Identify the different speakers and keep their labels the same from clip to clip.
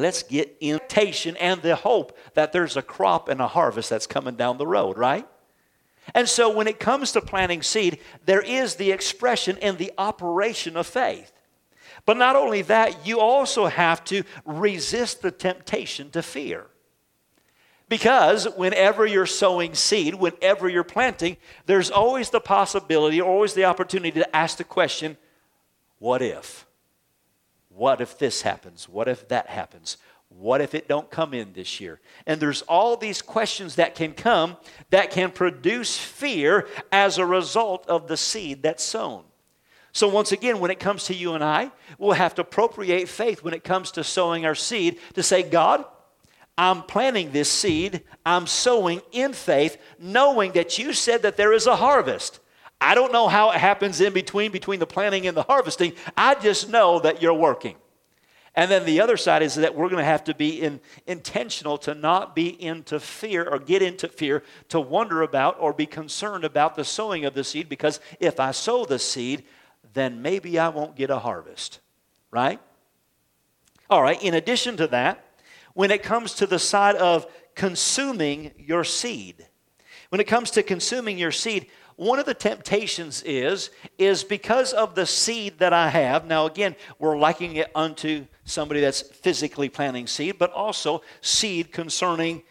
Speaker 1: Let's get invitation and the hope that there's a crop and a harvest that's coming down the road, right? And so when it comes to planting seed, there is the expression and the operation of faith. But not only that, you also have to resist the temptation to fear. Because whenever you're sowing seed, whenever you're planting, there's always the possibility, always the opportunity to ask the question, what if? What if this happens? What if that happens? What if it don't come in this year? And there's all these questions that can come that can produce fear as a result of the seed that's sown. So, once again, when it comes to you and I, we'll have to appropriate faith when it comes to sowing our seed to say, God, I'm planting this seed, I'm sowing in faith, knowing that you said that there is a harvest. I don't know how it happens in between, between the planting and the harvesting. I just know that you're working. And then the other side is that we're going to have to be in, intentional to not be into fear or get into fear to wonder about or be concerned about the sowing of the seed because if I sow the seed, then maybe I won't get a harvest, right? All right, in addition to that, when it comes to the side of consuming your seed, when it comes to consuming your seed, one of the temptations is is because of the seed that i have now again we're liking it unto somebody that's physically planting seed but also seed concerning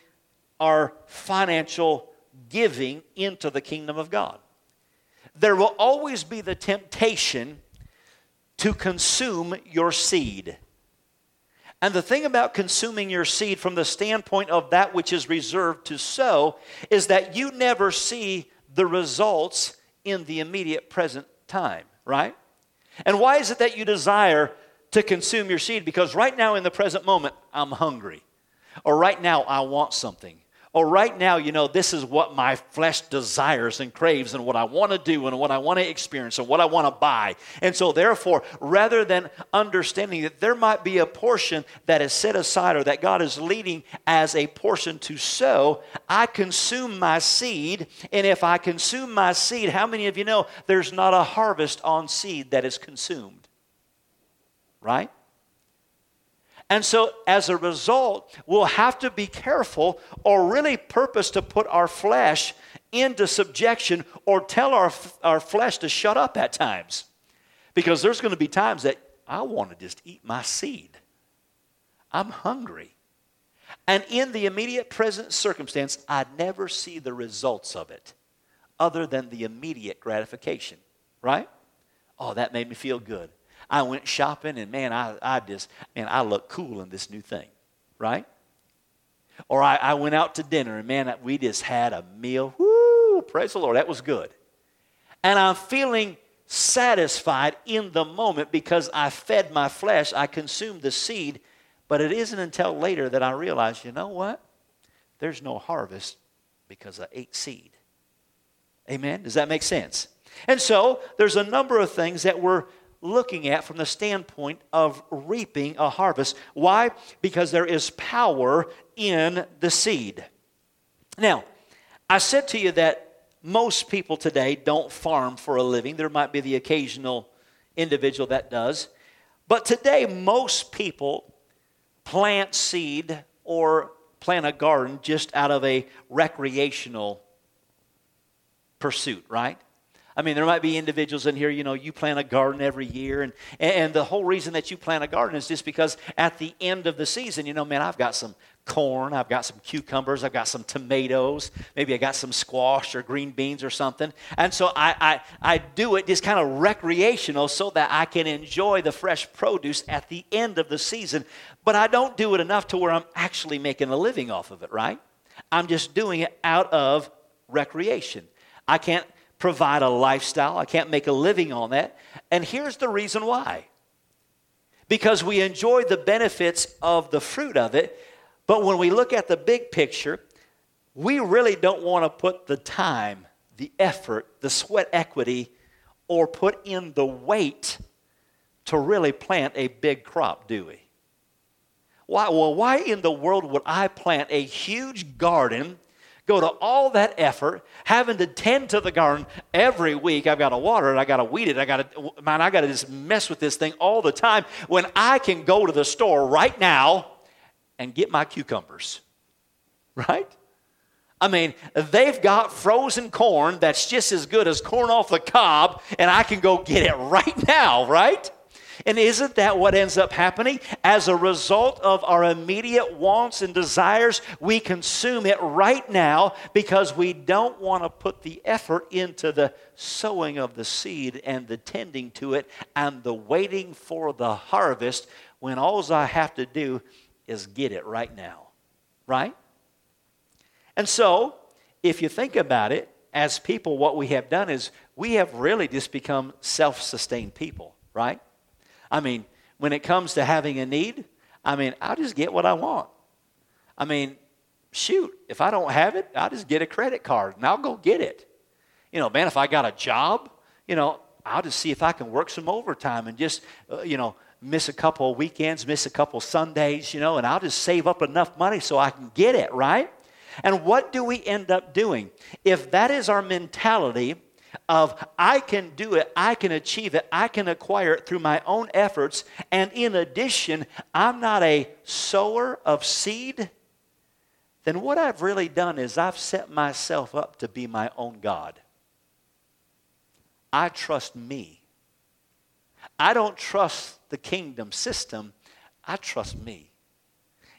Speaker 1: our financial giving into the kingdom of god. There will always be the temptation to consume your seed. And the thing about consuming your seed from the standpoint of that which is reserved to sow is that you never see the results in the immediate present time, right? And why is it that you desire to consume your seed? Because right now, in the present moment, I'm hungry. Or right now, I want something or right now, you know, this is what my flesh desires and craves and what I want to do and what I want to experience and what I want to buy. And so, therefore, rather than understanding that there might be a portion that is set aside or that God is leading as a portion to sow, I consume my seed. And if I consume my seed, how many of you know there's not a harvest on seed that is consumed? Right? And so, as a result, we'll have to be careful or really purpose to put our flesh into subjection or tell our, our flesh to shut up at times. Because there's going to be times that I want to just eat my seed. I'm hungry. And in the immediate present circumstance, I never see the results of it other than the immediate gratification, right? Oh, that made me feel good. I went shopping and man, I, I just, man, I look cool in this new thing, right? Or I, I went out to dinner and man, we just had a meal. Woo, praise the Lord, that was good. And I'm feeling satisfied in the moment because I fed my flesh, I consumed the seed, but it isn't until later that I realize, you know what? There's no harvest because I ate seed. Amen? Does that make sense? And so there's a number of things that we're looking at from the standpoint of reaping a harvest. Why? Because there is power in the seed. Now, I said to you that most people today don't farm for a living. There might be the occasional individual that does. But today, most people plant seed or plant a garden just out of a recreational pursuit, right? I mean, there might be individuals in here, you know, you plant a garden every year, and, and the whole reason that you plant a garden is just because at the end of the season, you know, man, I've got some corn, I've got some cucumbers, I've got some tomatoes, maybe I got some squash or green beans or something. And so I, I, I do it just kind of recreational so that I can enjoy the fresh produce at the end of the season. But I don't do it enough to where I'm actually making a living off of it, right? I'm just doing it out of recreation. I can't provide a lifestyle. I can't make a living on that. And here's the reason why because we enjoy the benefits of the fruit of it, but when we look at the big picture, we really don't want to put the time, the effort, the sweat equity, or put in the weight to really plant a big crop, do we? Why, well, why in the world would I plant a huge garden, go to all that effort, having to tend to the garden every week? I've got to water it, I got to weed it, I got to, man, I got to just mess with this thing all the time when I can go to the store right now and get my cucumbers, right? I mean, they've got frozen corn that's just as good as corn off the cob, and I can go get it right now, right? And isn't that what ends up happening? As a result of our immediate wants and desires, we consume it right now because we don't want to put the effort into the sowing of the seed and the tending to it and the waiting for the harvest when all I have to do is get it right now. Right? And so, if you think about it, as people, what we have done is we have really just become self sustained people, right? I mean, when it comes to having a need, I mean, I'll just get what I want. I mean, shoot, if I don't have it, I'll just get a credit card and I'll go get it. You know, man, if I got a job, you know, I'll just see if I can work some overtime and just, uh, you know, miss a couple of weekends, miss a couple Sundays, you know, and I'll just save up enough money so I can get it, right? And what do we end up doing? If that is our mentality, of I can do it, I can achieve it, I can acquire it through my own efforts, and in addition, I'm not a sower of seed, then what I've really done is I've set myself up to be my own God. I trust me. I don't trust the kingdom system, I trust me.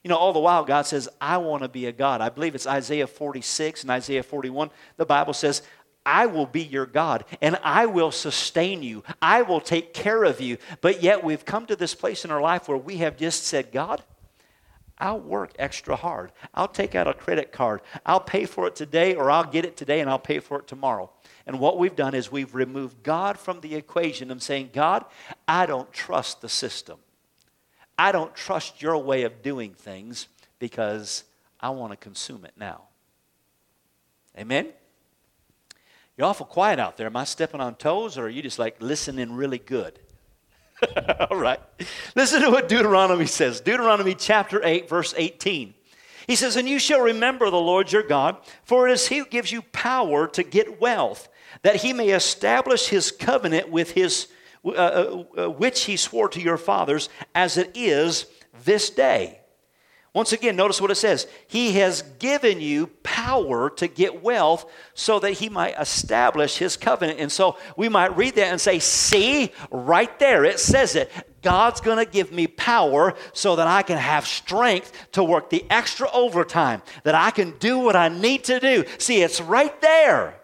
Speaker 1: You know, all the while, God says, I want to be a God. I believe it's Isaiah 46 and Isaiah 41. The Bible says, I will be your God and I will sustain you. I will take care of you. But yet we've come to this place in our life where we have just said, God, I'll work extra hard. I'll take out a credit card. I'll pay for it today or I'll get it today and I'll pay for it tomorrow. And what we've done is we've removed God from the equation and saying, God, I don't trust the system. I don't trust your way of doing things because I want to consume it now. Amen? You're awful quiet out there. Am I stepping on toes or are you just like listening really good? All right. Listen to what Deuteronomy says. Deuteronomy chapter 8, verse 18. He says, And you shall remember the Lord your God, for it is he who gives you power to get wealth, that he may establish his covenant with his, uh, uh, uh which he swore to your fathers, as it is this day. Once again, notice what it says. He has given you power to get wealth so that he might establish his covenant. And so we might read that and say, See, right there, it says it. God's going to give me power so that I can have strength to work the extra overtime, that I can do what I need to do. See, it's right there.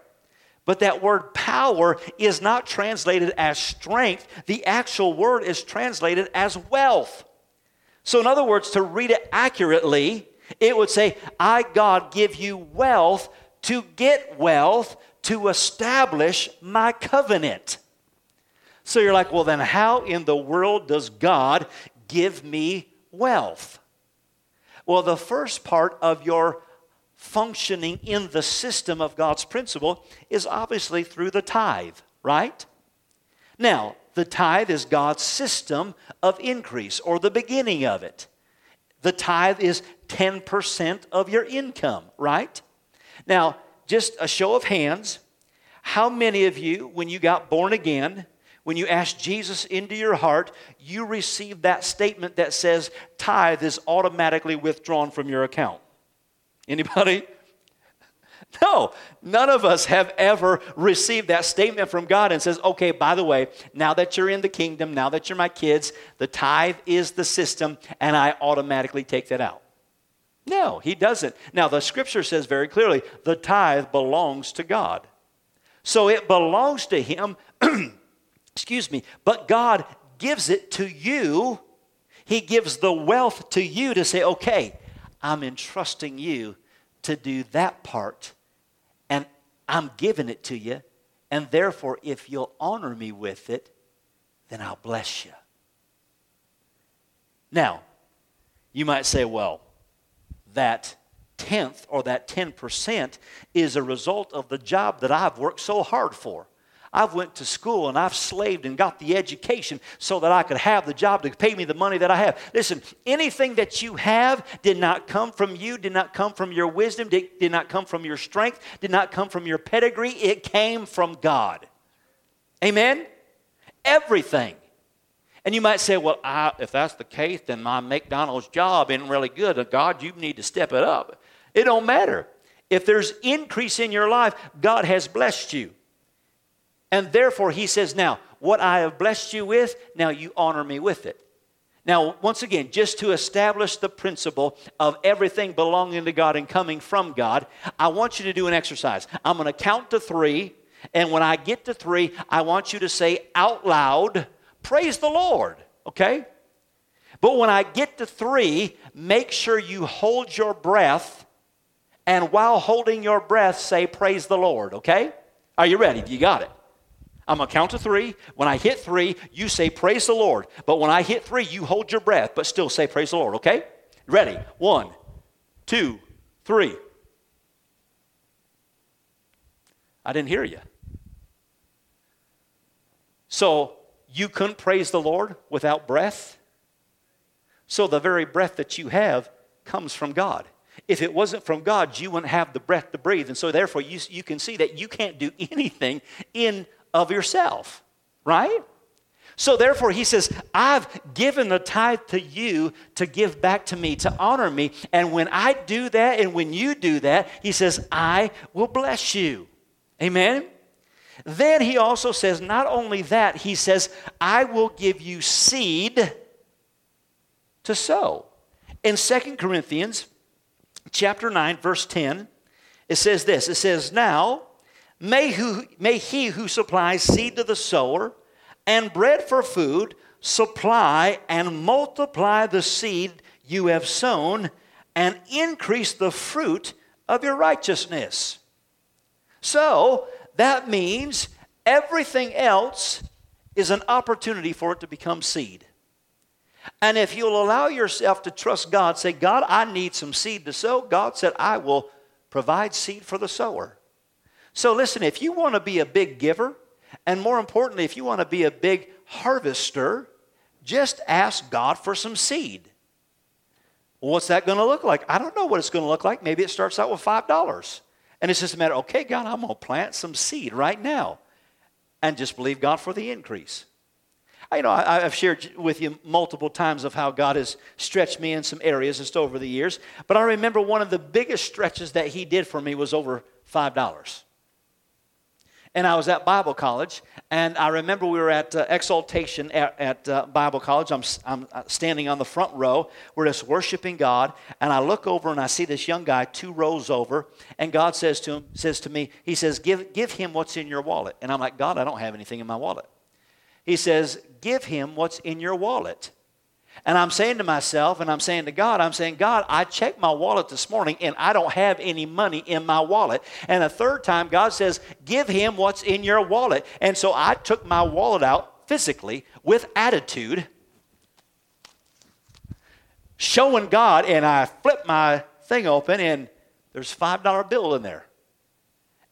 Speaker 1: But that word power is not translated as strength, the actual word is translated as wealth. So, in other words, to read it accurately, it would say, I, God, give you wealth to get wealth to establish my covenant. So you're like, well, then how in the world does God give me wealth? Well, the first part of your functioning in the system of God's principle is obviously through the tithe, right? Now, the tithe is God's system of increase or the beginning of it. The tithe is 10% of your income, right? Now, just a show of hands, how many of you, when you got born again, when you asked Jesus into your heart, you received that statement that says tithe is automatically withdrawn from your account? Anybody? No, none of us have ever received that statement from God and says, okay, by the way, now that you're in the kingdom, now that you're my kids, the tithe is the system, and I automatically take that out. No, he doesn't. Now, the scripture says very clearly the tithe belongs to God. So it belongs to him, excuse me, but God gives it to you. He gives the wealth to you to say, okay, I'm entrusting you to do that part I'm giving it to you, and therefore, if you'll honor me with it, then I'll bless you. Now, you might say, well, that tenth or that 10% is a result of the job that I've worked so hard for. I've went to school and I've slaved and got the education so that I could have the job to pay me the money that I have. Listen, anything that you have did not come from you, did not come from your wisdom, did, did not come from your strength, did not come from your pedigree. It came from God. Amen? Everything. And you might say, well, I, if that's the case, then my McDonald's job isn't really good. Uh, God, you need to step it up. It don't matter. If there's increase in your life, God has blessed you. And therefore, he says, Now, what I have blessed you with, now you honor me with it. Now, once again, just to establish the principle of everything belonging to God and coming from God, I want you to do an exercise. I'm going to count to three, and when I get to three, I want you to say out loud, Praise the Lord, okay? But when I get to three, make sure you hold your breath, and while holding your breath, say, Praise the Lord, okay? Are you ready? You got it. I'm going to count to three. When I hit three, you say, Praise the Lord. But when I hit three, you hold your breath, but still say, Praise the Lord, okay? Ready? One, two, three. I didn't hear you. So you couldn't praise the Lord without breath? So the very breath that you have comes from God. If it wasn't from God, you wouldn't have the breath to breathe. And so, therefore, you, you can see that you can't do anything in of yourself, right? So therefore, he says, I've given the tithe to you to give back to me, to honor me. And when I do that and when you do that, he says, I will bless you. Amen? Then he also says, not only that, he says, I will give you seed to sow. In Second Corinthians chapter 9, verse 10, it says this it says, Now May, who, may he who supplies seed to the sower and bread for food supply and multiply the seed you have sown and increase the fruit of your righteousness. So that means everything else is an opportunity for it to become seed. And if you'll allow yourself to trust God, say, God, I need some seed to sow, God said, I will provide seed for the sower. So, listen, if you want to be a big giver, and more importantly, if you want to be a big harvester, just ask God for some seed. What's that going to look like? I don't know what it's going to look like. Maybe it starts out with $5. And it's just a matter, okay, God, I'm going to plant some seed right now and just believe God for the increase. You know, I, have shared with you multiple times of how God has stretched me in some areas just over the years. But I remember one of the biggest stretches that He did for me was over $5 and I was at Bible college, and I remember we were at uh, Exaltation at, at uh, Bible College. I'm, I'm uh, standing on the front row. We're just worshiping God, and I look over and I see this young guy two rows over, and God says to him, says to me, He says, "Give give him what's in your wallet." And I'm like, God, I don't have anything in my wallet. He says, "Give him what's in your wallet." And I'm saying to myself, and I'm saying to God, I'm saying, God, I checked my wallet this morning and I don't have any money in my wallet. And a third time, God says, Give him what's in your wallet. And so I took my wallet out physically with attitude, showing God, and I flipped my thing open, and there's a $5 bill in there.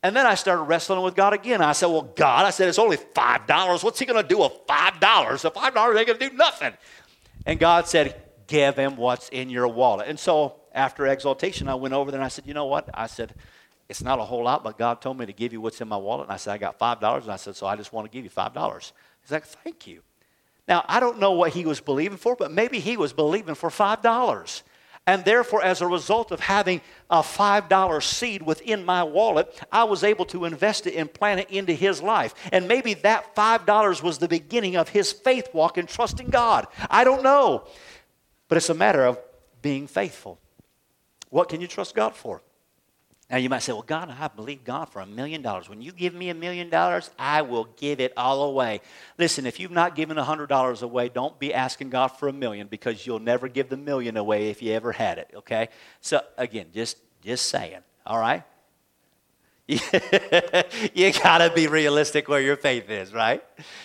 Speaker 1: And then I started wrestling with God again. I said, Well, God, I said, it's only $5. What's he going to do with $5? The $5 ain't going to do nothing. And God said, Give him what's in your wallet. And so after exaltation, I went over there and I said, You know what? I said, It's not a whole lot, but God told me to give you what's in my wallet. And I said, I got $5. And I said, So I just want to give you $5. He's like, Thank you. Now, I don't know what he was believing for, but maybe he was believing for $5. And therefore, as a result of having a $5 seed within my wallet, I was able to invest it and plant it into his life. And maybe that $5 was the beginning of his faith walk and trusting God. I don't know. But it's a matter of being faithful. What can you trust God for? Now you might say, well, God, I believe God for a million dollars. When you give me a million dollars, I will give it all away. Listen, if you've not given a hundred dollars away, don't be asking God for a million because you'll never give the million away if you ever had it. Okay? So again, just just saying. All right? you gotta be realistic where your faith is, right?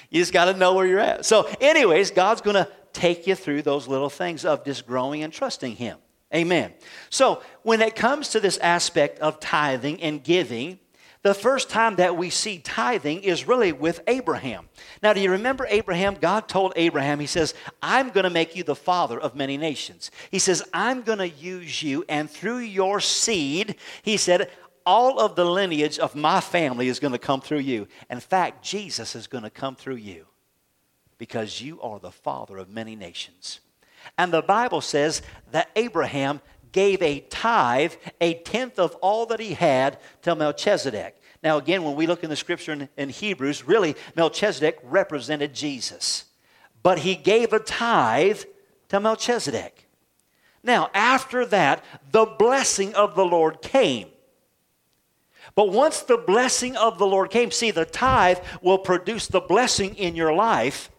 Speaker 1: You just gotta know where you're at. So, anyways, God's gonna take you through those little things of just growing and trusting Him. Amen. So, when it comes to this aspect of tithing and giving, the first time that we see tithing is really with Abraham. Now, do you remember Abraham? God told Abraham, He says, I'm going to make you the father of many nations. He says, I'm going to use you, and through your seed, He said, all of the lineage of my family is going to come through you. In fact, Jesus is going to come through you because you are the father of many nations. And the Bible says that Abraham gave a tithe, a tenth of all that he had to Melchizedek. Now, again, when we look in the scripture in, in, Hebrews, really, Melchizedek represented Jesus. But he gave a tithe to Melchizedek. Now, after that, the blessing of the Lord came. But once the blessing of the Lord came, see, the tithe will produce the blessing in your life,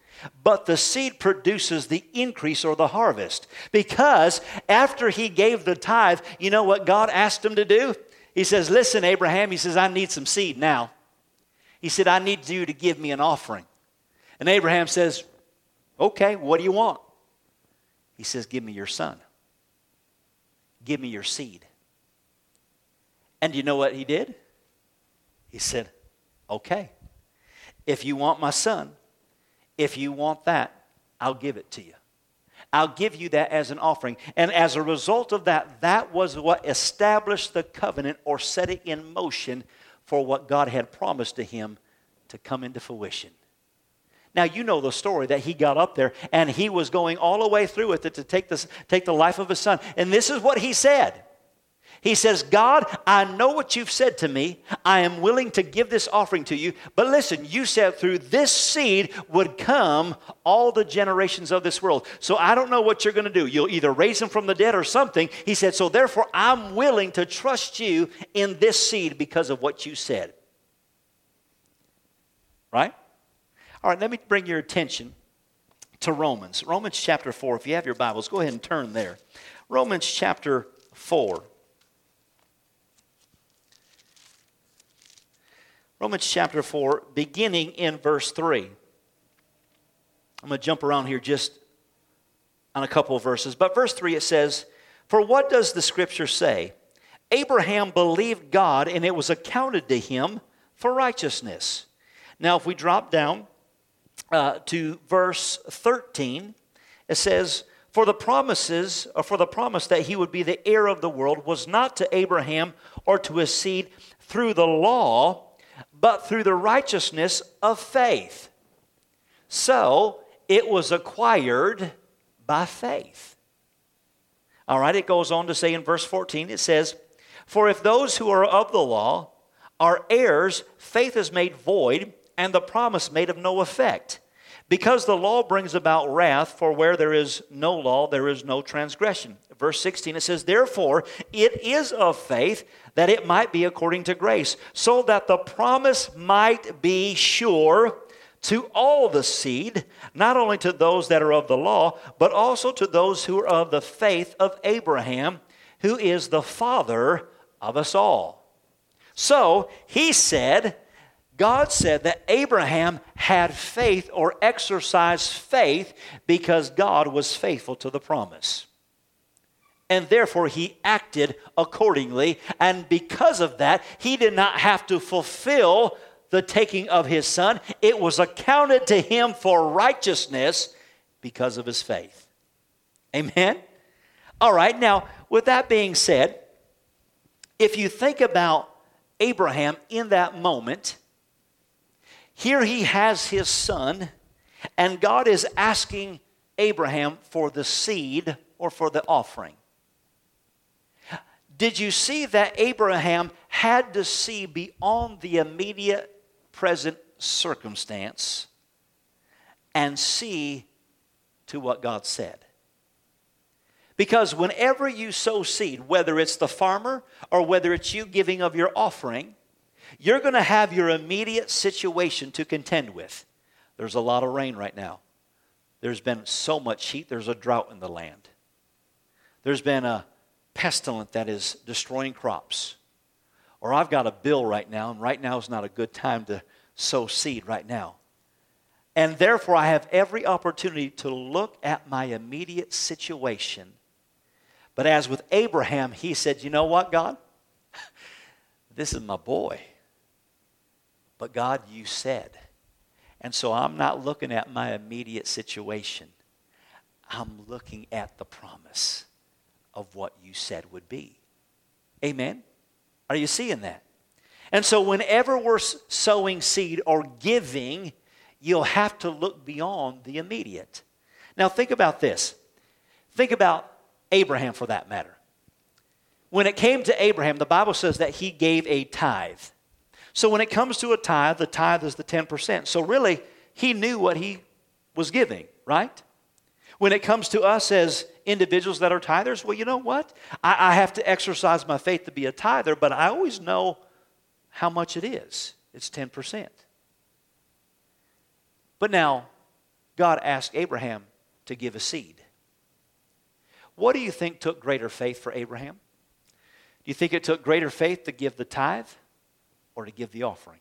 Speaker 1: but the seed produces the increase or the harvest. Because after he gave the tithe, you know what God asked him to do? He says, Listen, Abraham, he says, I need some seed now. He said, I need you to give me an offering. And Abraham says, Okay, what do you want? He says, Give me your son. Give me your seed. And you know what he did? He said, Okay, if you want my son, if you want that, I'll give it to you. I'll give you that as an offering. And as a result of that, that was what established the covenant or set it in motion for what God had promised to him to come into fruition. Now, you know the story that he got up there and he was going all the way through with it to take, this, take the life of his son. And this is what he said he says, God, I know what you've said to me. I am willing to give this offering to you. But listen, you said through this seed would come all the generations of this world. So I don't know what you're going to do. You'll either raise them from the dead or something. He said, So therefore, I'm willing to trust you in this seed because of what you said. Right? All right, let me bring your attention to Romans. Romans chapter 4. If you have your Bibles, go ahead and turn there. Romans chapter 4. Romans chapter 4, beginning in verse 3. I'm going to jump around here just on a couple of verses. But verse 3 it says, For what does the scripture say? Abraham believed God, and it was accounted to him for righteousness. Now, if we drop down uh, to verse 13, it says, For the promises, or for the promise that he would be the heir of the world, was not to Abraham or to his seed through the law but through the righteousness of faith. So it was acquired by faith. All right, it goes on to say in verse 14, it says, For if those who are of the law are heirs, faith is made void, and the promise made of no effect. Because the law brings about wrath, for where there is no law, there is no transgression. Verse 16, it says, Therefore, it is of faith that it might be according to grace, so that the promise might be sure to all the seed, not only to those that are of the law, but also to those who are of the faith of Abraham, who is the father of us all. So he said, God said that Abraham had faith or exercised faith because God was faithful to the promise and therefore he acted accordingly. And because of that, he did not have to fulfill the taking of his son. It was accounted to him for righteousness because of his faith. Amen? All right, now, with that being said, if you think about Abraham in that moment, here he has his son, and God is asking Abraham for the seed or for the offering. Did you see that Abraham had to see beyond the immediate present circumstance and see to what God said? Because whenever you sow seed, whether it's the farmer or whether it's you giving of your offering, you're going to have your immediate situation to contend with. There's a lot of rain right now. There's been so much heat, there's a drought in the land. There's been a pestilent that is destroying crops. Or I've got a bill right now, and right now is not a good time to sow seed right now. And therefore, I have every opportunity to look at my immediate situation. But as with Abraham, he said, You know what, God? This is my boy. But God, you said. And so I'm not looking at my immediate situation. I'm looking at the promise of what you said would be. Amen? Are you seeing that? And so, whenever we're sowing seed or giving, you'll have to look beyond the immediate. Now, think about this. Think about Abraham for that matter. When it came to Abraham, the Bible says that he gave a tithe. So, when it comes to a tithe, the tithe is the 10%. So, really, he knew what he was giving, right? When it comes to us as individuals that are tithers, well, you know what? I, I have to exercise my faith to be a tither, but I always know how much it is. It's 10%. But now, God asked Abraham to give a seed. What do you think took greater faith for Abraham? Do you think it took greater faith to give the tithe or to give the offering?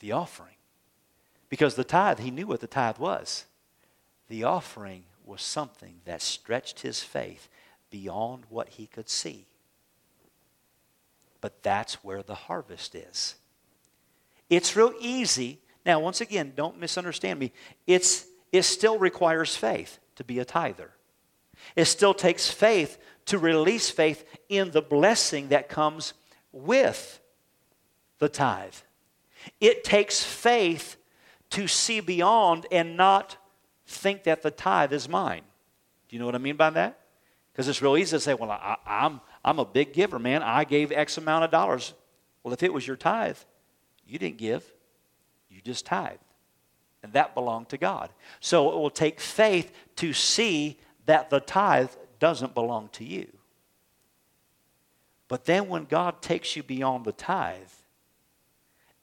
Speaker 1: The offering. Because the tithe, he knew what the tithe was. The offering was something that stretched his faith beyond what he could see. But that's where the harvest is. It's real easy. Now, once again, don't misunderstand me. It's, it still requires faith to be a tither. It still takes faith to release faith in the blessing that comes with the tithe. It takes faith to see beyond and not think that the tithe is mine. Do you know what I mean by that? Because it's real easy to say, well, I, I'm, I'm a big giver, man. I gave X amount of dollars. Well, if it was your tithe, you didn't give, you just tithe. And that belonged to God. So it will take faith to see that the tithe doesn't belong to you. But then when God takes you beyond the tithe,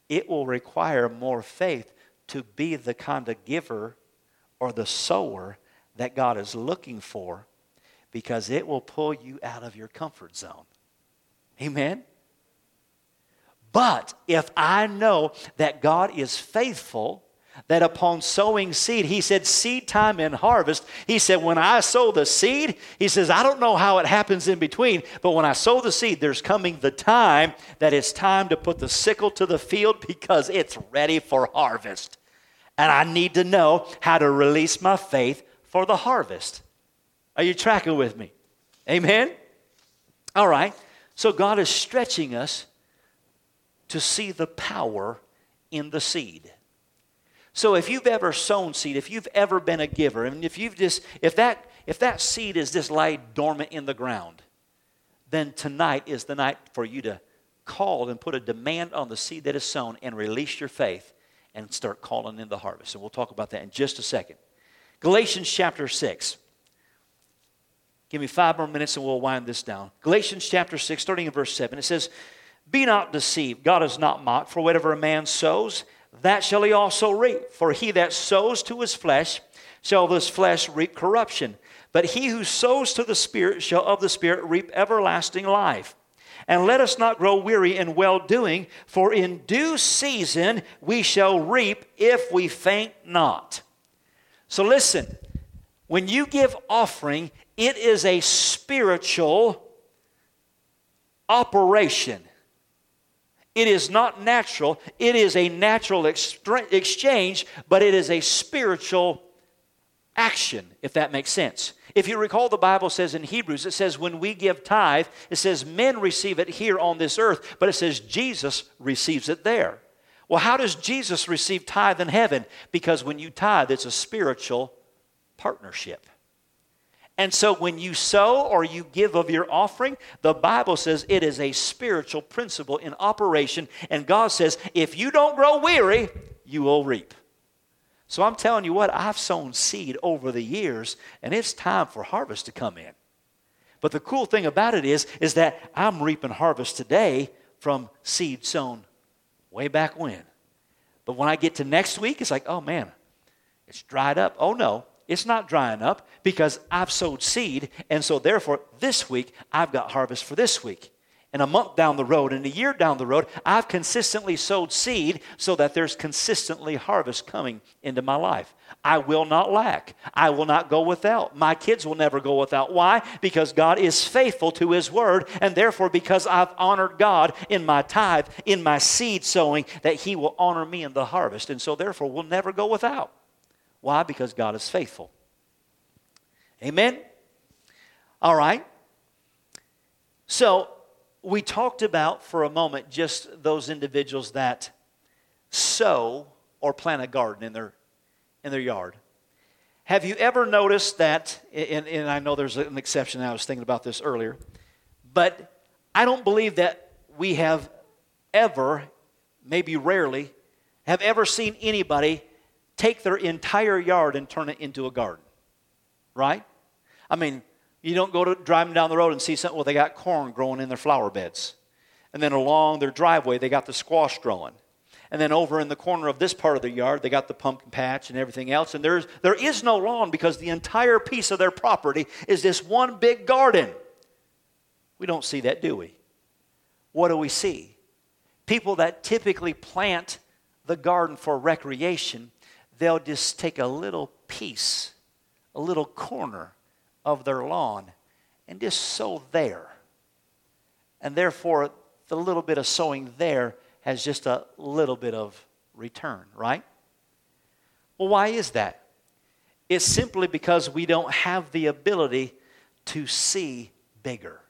Speaker 1: it will require more faith to be the kind of giver or the sower that God is looking for because it will pull you out of your comfort zone. Amen? But if I know that God is faithful, that upon sowing seed, he said, seed time and harvest. He said, when I sow the seed, he says, I don't know how it happens in between, but when I sow the seed, there's coming the time that it's time to put the sickle to the field because it's ready for harvest. And I need to know how to release my faith for the harvest. Are you tracking with me? Amen? All right. So God is stretching us to see the power in the seed. So if you've ever sown seed, if you've ever been a giver, and if you've just if that if that seed is just laid dormant in the ground, then tonight is the night for you to call and put a demand on the seed that is sown and release your faith and start calling in the harvest. And we'll talk about that in just a second. Galatians chapter 6. Give me five more minutes and we'll wind this down. Galatians chapter 6, starting in verse 7, it says, Be not deceived. God is not mocked, for whatever a man sows, that shall he also reap. For he that sows to his flesh shall of his flesh reap corruption. But he who sows to the Spirit shall of the Spirit reap everlasting life. And let us not grow weary in well doing, for in due season we shall reap if we faint not. So listen, when you give offering, it is a spiritual operation. It is not natural. It is a natural exchange, but it is a spiritual action, if that makes sense. If you recall, the Bible says in Hebrews, it says when we give tithe, it says men receive it here on this earth, but it says Jesus receives it there. Well, how does Jesus receive tithe in heaven? Because when you tithe, it's a spiritual partnership. And so when you sow or you give of your offering, the Bible says it is a spiritual principle in operation. And God says, if you don't grow weary, you will reap. So I'm telling you what, I've sown seed over the years, and it's time for harvest to come in. But the cool thing about it is, is that I'm reaping harvest today from seed sown way back when. But when I get to next week, it's like, oh man, it's dried up. Oh no, it's not drying up because I've sowed seed, and so therefore this week I've got harvest for this week. And a month down the road and a year down the road, I've consistently sowed seed so that there's consistently harvest coming into my life. I will not lack. I will not go without. My kids will never go without. Why? Because God is faithful to His word, and therefore, because I've honored God in my tithe, in my seed sowing, that He will honor me in the harvest. And so, therefore, we'll never go without. Why? Because God is faithful. Amen? All right. So, we talked about for a moment just those individuals that sow or plant a garden in their, in their yard. Have you ever noticed that, and, and I know there's an exception, I was thinking about this earlier, but I don't believe that we have ever, maybe rarely, have ever seen anybody take their entire yard and turn it into a garden. Right? I mean, you don't go to driving down the road and see something, well, they got corn growing in their flower beds. And then along their driveway, they got the squash growing. And then over in the corner of this part of the yard, they got the pumpkin patch and everything else. And there's, there is no lawn because the entire piece of their property is this one big garden. We don't see that, do we? What do we see? People that typically plant the garden for recreation, they'll just take a little piece, a little corner of their lawn and just sow there. And therefore, the little bit of sowing there has just a little bit of return, right? Well, why is that? It's simply because we don't have the ability to see bigger.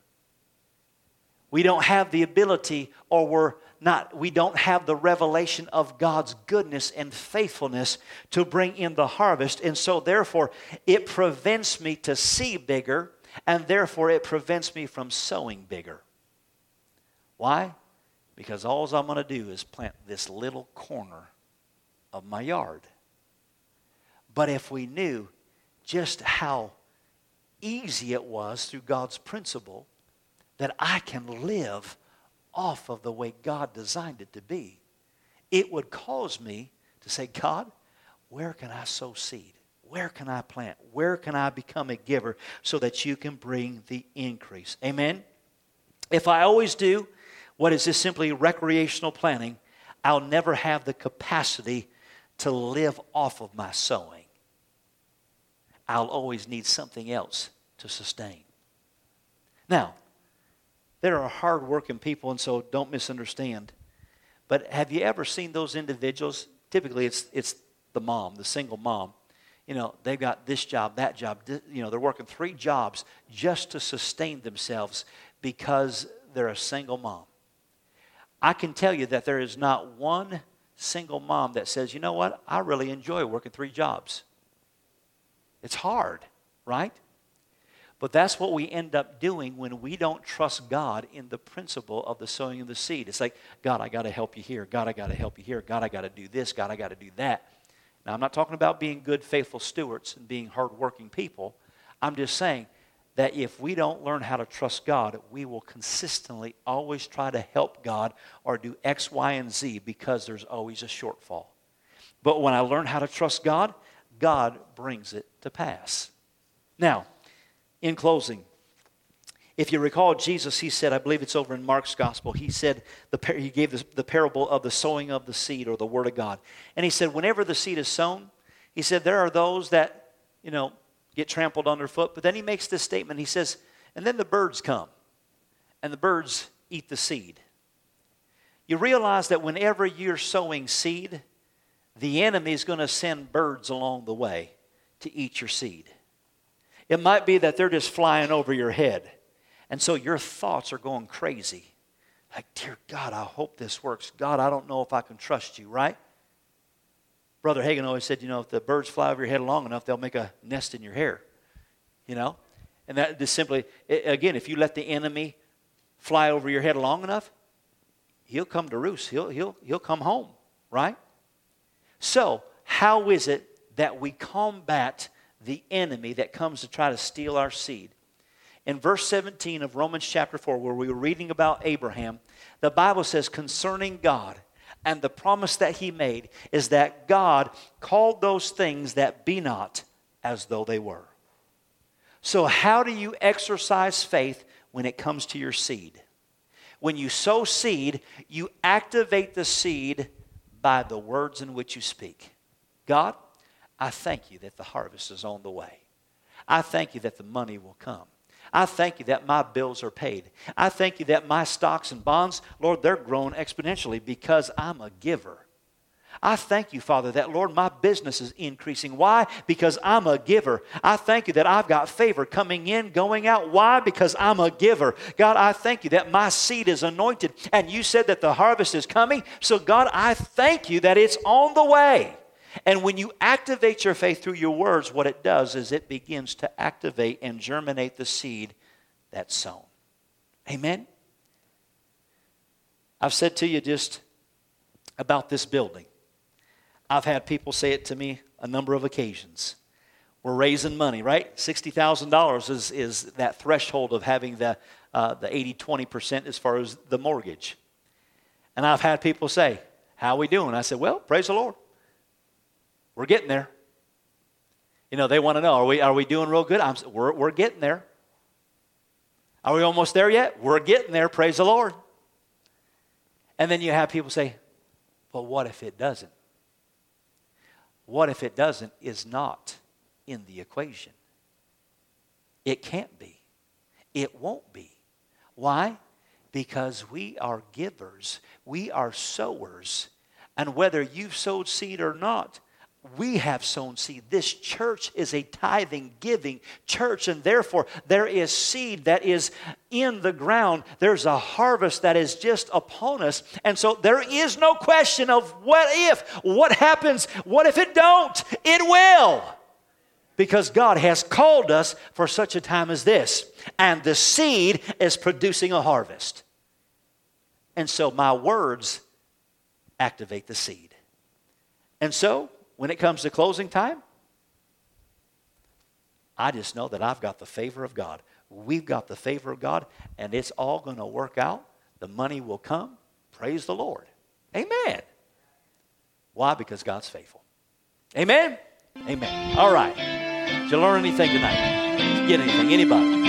Speaker 1: We don't have the ability, or we're not, we don't have the revelation of God's goodness and faithfulness to bring in the harvest. And so, therefore, it prevents me to see bigger, and therefore, it prevents me from sowing bigger. Why? Because all I'm going to do is plant this little corner of my yard. But if we knew just how easy it was through God's principle that I can live off of the way God designed it to be, it would cause me to say, God, where can I sow seed? Where can I plant? Where can I become a giver so that you can bring the increase? Amen? If I always do what is just simply recreational planting, I'll never have the capacity to live off of my sowing. I'll always need something else to sustain. Now, there are hardworking people, and so don't misunderstand. But have you ever seen those individuals? Typically, it's, it's the mom, the single mom. You know, they've got this job, that job. You know, they're working three jobs just to sustain themselves because they're a single mom. I can tell you that there is not one single mom that says, you know what, I really enjoy working three jobs. It's hard, right? But that's what we end up doing when we don't trust God in the principle of the sowing of the seed. It's like, God, I got to help you here. God, I got to help you here. God, I got to do this. God, I got to do that. Now, I'm not talking about being good, faithful stewards and being hardworking people. I'm just saying that if we don't learn how to trust God, we will consistently always try to help God or do X, Y, and Z because there's always a shortfall. But when I learn how to trust God, God brings it to pass. Now, in closing, if you recall, Jesus, he said, I believe it's over in Mark's gospel, he said, the, he gave the, the parable of the sowing of the seed or the word of God. And he said, whenever the seed is sown, he said, there are those that, you know, get trampled underfoot. But then he makes this statement. He says, and then the birds come, and the birds eat the seed. You realize that whenever you're sowing seed, the enemy is going to send birds along the way to eat your seed. It might be that they're just flying over your head. And so your thoughts are going crazy. Like, dear God, I hope this works. God, I don't know if I can trust you, right? Brother Hagin always said, you know, if the birds fly over your head long enough, they'll make a nest in your hair. You know? And that just simply, again, if you let the enemy fly over your head long enough, he'll come to roost. He'll, he'll, he'll come home, right? So, how is it that we combat the enemy that comes to try to steal our seed. In verse 17 of Romans chapter 4, where we were reading about Abraham, the Bible says concerning God and the promise that he made is that God called those things that be not as though they were. So, how do you exercise faith when it comes to your seed? When you sow seed, you activate the seed by the words in which you speak. God, I thank you that the harvest is on the way. I thank you that the money will come. I thank you that my bills are paid. I thank you that my stocks and bonds, Lord, they're grown exponentially because I'm a giver. I thank you, Father, that, Lord, my business is increasing. Why? Because I'm a giver. I thank you that I've got favor coming in, going out. Why? Because I'm a giver. God, I thank you that my seed is anointed, and you said that the harvest is coming. So, God, I thank you that it's on the way. And when you activate your faith through your words, what it does is it begins to activate and germinate the seed that's sown. Amen? I've said to you just about this building. I've had people say it to me a number of occasions. We're raising money, right? $60,000 is, is that threshold of having the, uh, the 80 20% as far as the mortgage. And I've had people say, How are we doing? I said, Well, praise the Lord. We're getting there. You know, they want to know, are we, are we doing real good? I'm, we're, we're getting there. Are we almost there yet? We're getting there, praise the Lord. And then you have people say, but what if it doesn't? What if it doesn't is not in the equation. It can't be. It won't be. Why? Because we are givers, we are sowers. And whether you've sowed seed or not, we have sown seed. This church is a tithing, giving church, and therefore there is seed that is in the ground. There's a harvest that is just upon us. And so there is no question of what if, what happens, what if it don't? It will. Because God has called us for such a time as this. And the seed is producing a harvest. And so my words activate the seed. And so, when it comes to closing time, I just know that I've got the favor of God. We've got the favor of God, and it's all going to work out. The money will come. Praise the Lord. Amen. Why? Because God's faithful. Amen. Amen. All right. Did you learn anything tonight? Did you get anything? Anybody?